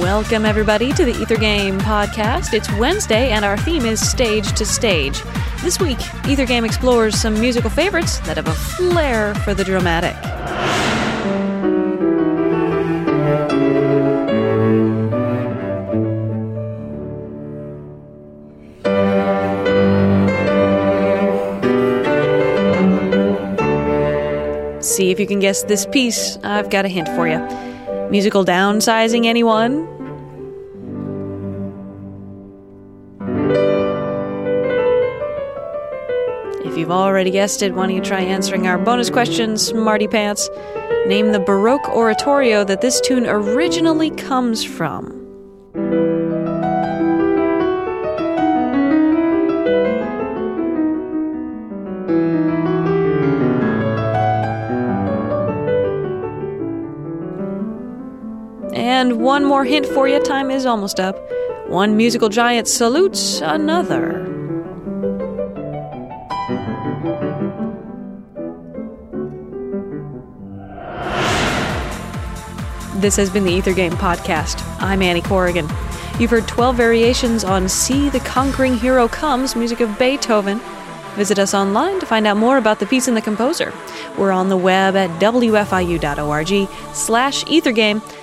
Welcome, everybody, to the Ether Game podcast. It's Wednesday, and our theme is Stage to Stage. This week, Ether Game explores some musical favorites that have a flair for the dramatic. See if you can guess this piece. I've got a hint for you. Musical downsizing, anyone? If you've already guessed it, why don't you try answering our bonus question, Smarty Pants? Name the Baroque oratorio that this tune originally comes from. And one more hint for you time is almost up. One musical giant salutes another. This has been the Ether Game Podcast. I'm Annie Corrigan. You've heard 12 variations on See the Conquering Hero Comes, music of Beethoven. Visit us online to find out more about the piece and the composer. We're on the web at wfiu.org slash ethergame.